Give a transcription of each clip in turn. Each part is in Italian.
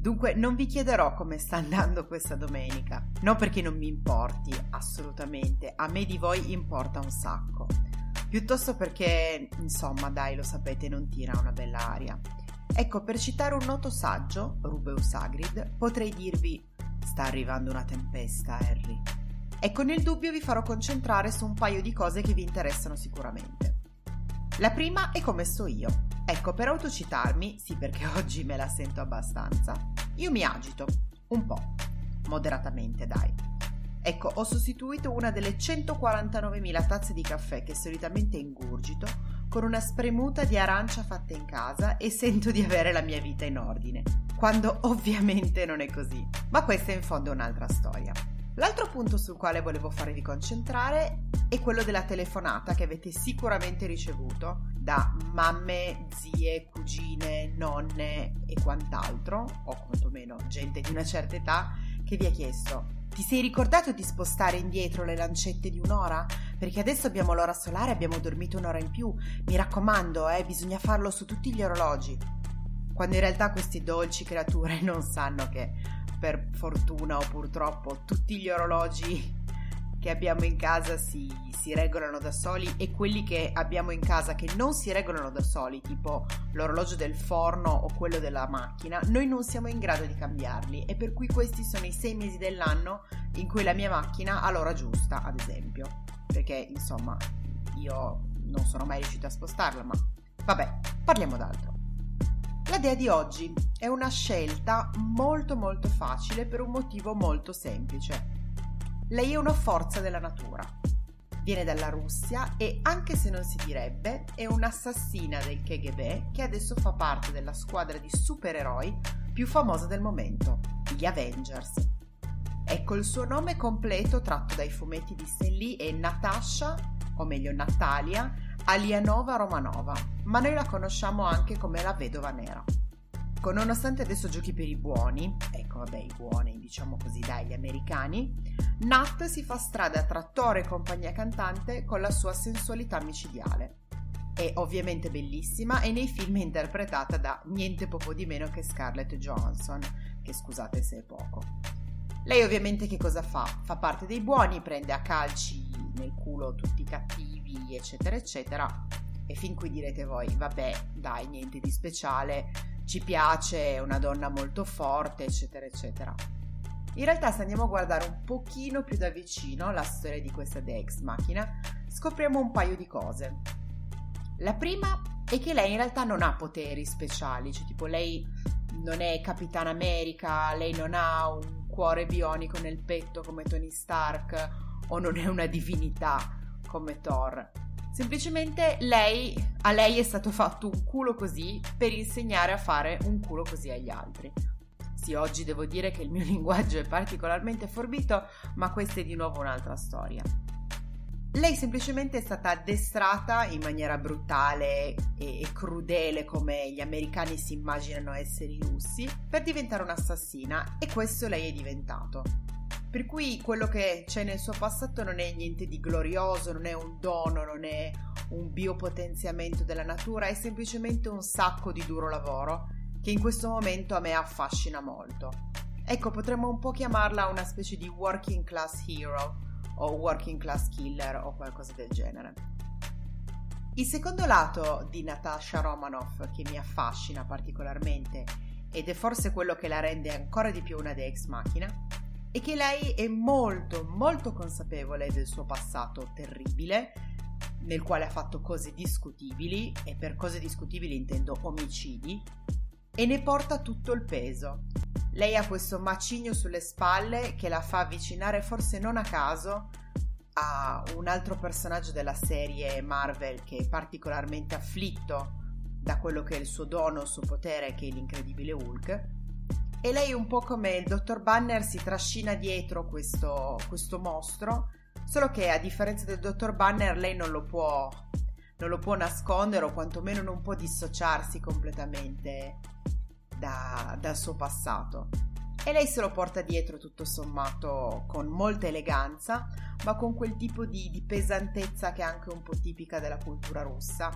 Dunque, non vi chiederò come sta andando questa domenica, non perché non mi importi, assolutamente, a me di voi importa un sacco piuttosto perché, insomma, dai, lo sapete, non tira una bella aria. Ecco, per citare un noto saggio, Rubeus Agrid, potrei dirvi sta arrivando una tempesta, Harry. Ecco, nel dubbio vi farò concentrare su un paio di cose che vi interessano sicuramente. La prima è come sto io. Ecco, per autocitarmi, sì perché oggi me la sento abbastanza, io mi agito, un po', moderatamente dai. Ecco, ho sostituito una delle 149.000 tazze di caffè che solitamente ingurgito con una spremuta di arancia fatta in casa e sento di avere la mia vita in ordine, quando ovviamente non è così. Ma questa è in fondo un'altra storia. L'altro punto sul quale volevo farvi concentrare è quello della telefonata che avete sicuramente ricevuto da mamme, zie, cugine, nonne e quant'altro, o quantomeno gente di una certa età, che vi ha chiesto ti sei ricordato di spostare indietro le lancette di un'ora? Perché adesso abbiamo l'ora solare e abbiamo dormito un'ora in più. Mi raccomando, eh, bisogna farlo su tutti gli orologi. Quando in realtà queste dolci creature non sanno che, per fortuna o purtroppo, tutti gli orologi che abbiamo in casa si, si, regolano da soli e quelli che abbiamo in casa che non si regolano da soli, tipo l'orologio del forno o quello della macchina, noi non siamo in grado di cambiarli e per cui questi sono i sei mesi dell'anno in cui la mia macchina ha l'ora giusta, ad esempio. Perché insomma io non sono mai riuscita a spostarla, ma vabbè, parliamo d'altro. La dea di oggi è una scelta molto molto facile per un motivo molto semplice lei è una forza della natura. Viene dalla Russia e, anche se non si direbbe, è un'assassina del KGB che adesso fa parte della squadra di supereroi più famosa del momento, gli Avengers. Ecco il suo nome completo tratto dai fumetti di Stan Lee è Natasha, o meglio Natalia, Alianova Romanova, ma noi la conosciamo anche come la Vedova Nera. Ecco, nonostante adesso giochi per i buoni, ecco vabbè i buoni diciamo così dai gli americani, Nat si fa strada tra attore e compagnia cantante con la sua sensualità micidiale. È ovviamente bellissima e nei film è interpretata da niente poco di meno che Scarlett Johansson, che scusate se è poco. Lei ovviamente che cosa fa? Fa parte dei buoni, prende a calci nel culo tutti i cattivi, eccetera, eccetera. E fin qui direte voi, vabbè, dai, niente di speciale, ci piace, è una donna molto forte, eccetera, eccetera. In realtà se andiamo a guardare un pochino più da vicino la storia di questa Dex macchina, scopriamo un paio di cose. La prima è che lei in realtà non ha poteri speciali, cioè tipo lei non è Capitana America, lei non ha un cuore bionico nel petto come Tony Stark o non è una divinità come Thor. Semplicemente lei, a lei è stato fatto un culo così per insegnare a fare un culo così agli altri. Sì, oggi devo dire che il mio linguaggio è particolarmente forbito, ma questa è di nuovo un'altra storia. Lei semplicemente è stata addestrata in maniera brutale e, crudele come gli americani si immaginano essere i russi per diventare un'assassina e questo lei è diventato. Per cui quello che c'è nel suo passato non è niente di glorioso, non è un dono, non è un biopotenziamento della natura, è semplicemente un sacco di duro lavoro che in questo momento a me affascina molto. Ecco, potremmo un po' chiamarla una specie di working class hero o working class killer o qualcosa del genere. Il secondo lato di Natasha Romanoff che mi affascina particolarmente ed è forse quello che la rende ancora di più una Dex Machina e che lei è molto molto consapevole del suo passato terribile nel quale ha fatto cose discutibili e per cose discutibili intendo omicidi e ne porta tutto il peso. Lei ha questo macigno sulle spalle che la fa avvicinare forse non a caso a un altro personaggio della serie Marvel che è particolarmente afflitto da quello che è il suo dono, il suo potere che è l'incredibile Hulk E lei un po' come il dottor Banner si trascina dietro questo, questo mostro, solo che a differenza del dottor Banner lei non lo può non lo può nascondere o quantomeno non può dissociarsi completamente da, dal suo passato. E lei se lo porta dietro tutto sommato con molta eleganza, ma con quel tipo di, di pesantezza che è anche un po' tipica della cultura russa,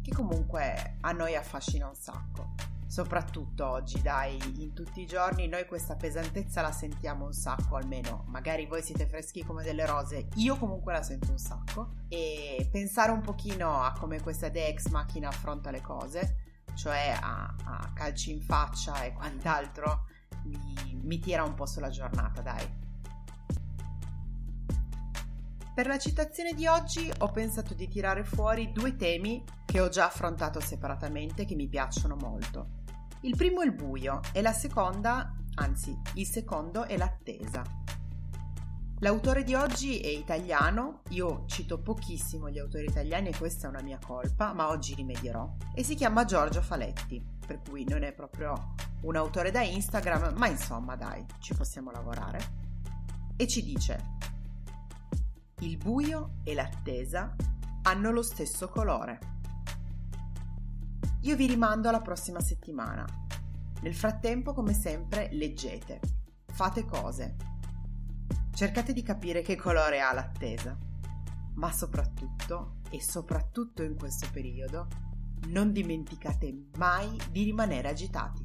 che comunque a noi affascina un sacco soprattutto oggi, dai, in tutti i giorni noi questa pesantezza la sentiamo un sacco, almeno magari voi siete freschi come delle rose, io comunque la sento un sacco e pensare un pochino a come questa Dex macchina affronta le cose, cioè a, a calci in faccia e quant'altro, mi, mi tira un po' sulla giornata, dai. Per la citazione di oggi ho pensato di tirare fuori due temi che ho già affrontato separatamente che mi piacciono molto. Il primo è il buio e la seconda, anzi, il secondo è l'attesa. L'autore di oggi è italiano, io cito pochissimo gli autori italiani e questa è una mia colpa, ma oggi rimedierò, e si chiama Giorgio Faletti, per cui non è proprio un autore da Instagram, ma insomma dai, ci possiamo lavorare. E ci dice, il buio e l'attesa hanno lo stesso colore. Io vi rimando alla prossima settimana. Nel frattempo, come sempre, leggete, fate cose. Cercate di capire che colore ha l'attesa. Ma soprattutto, e soprattutto in questo periodo, non dimenticate mai di rimanere agitati.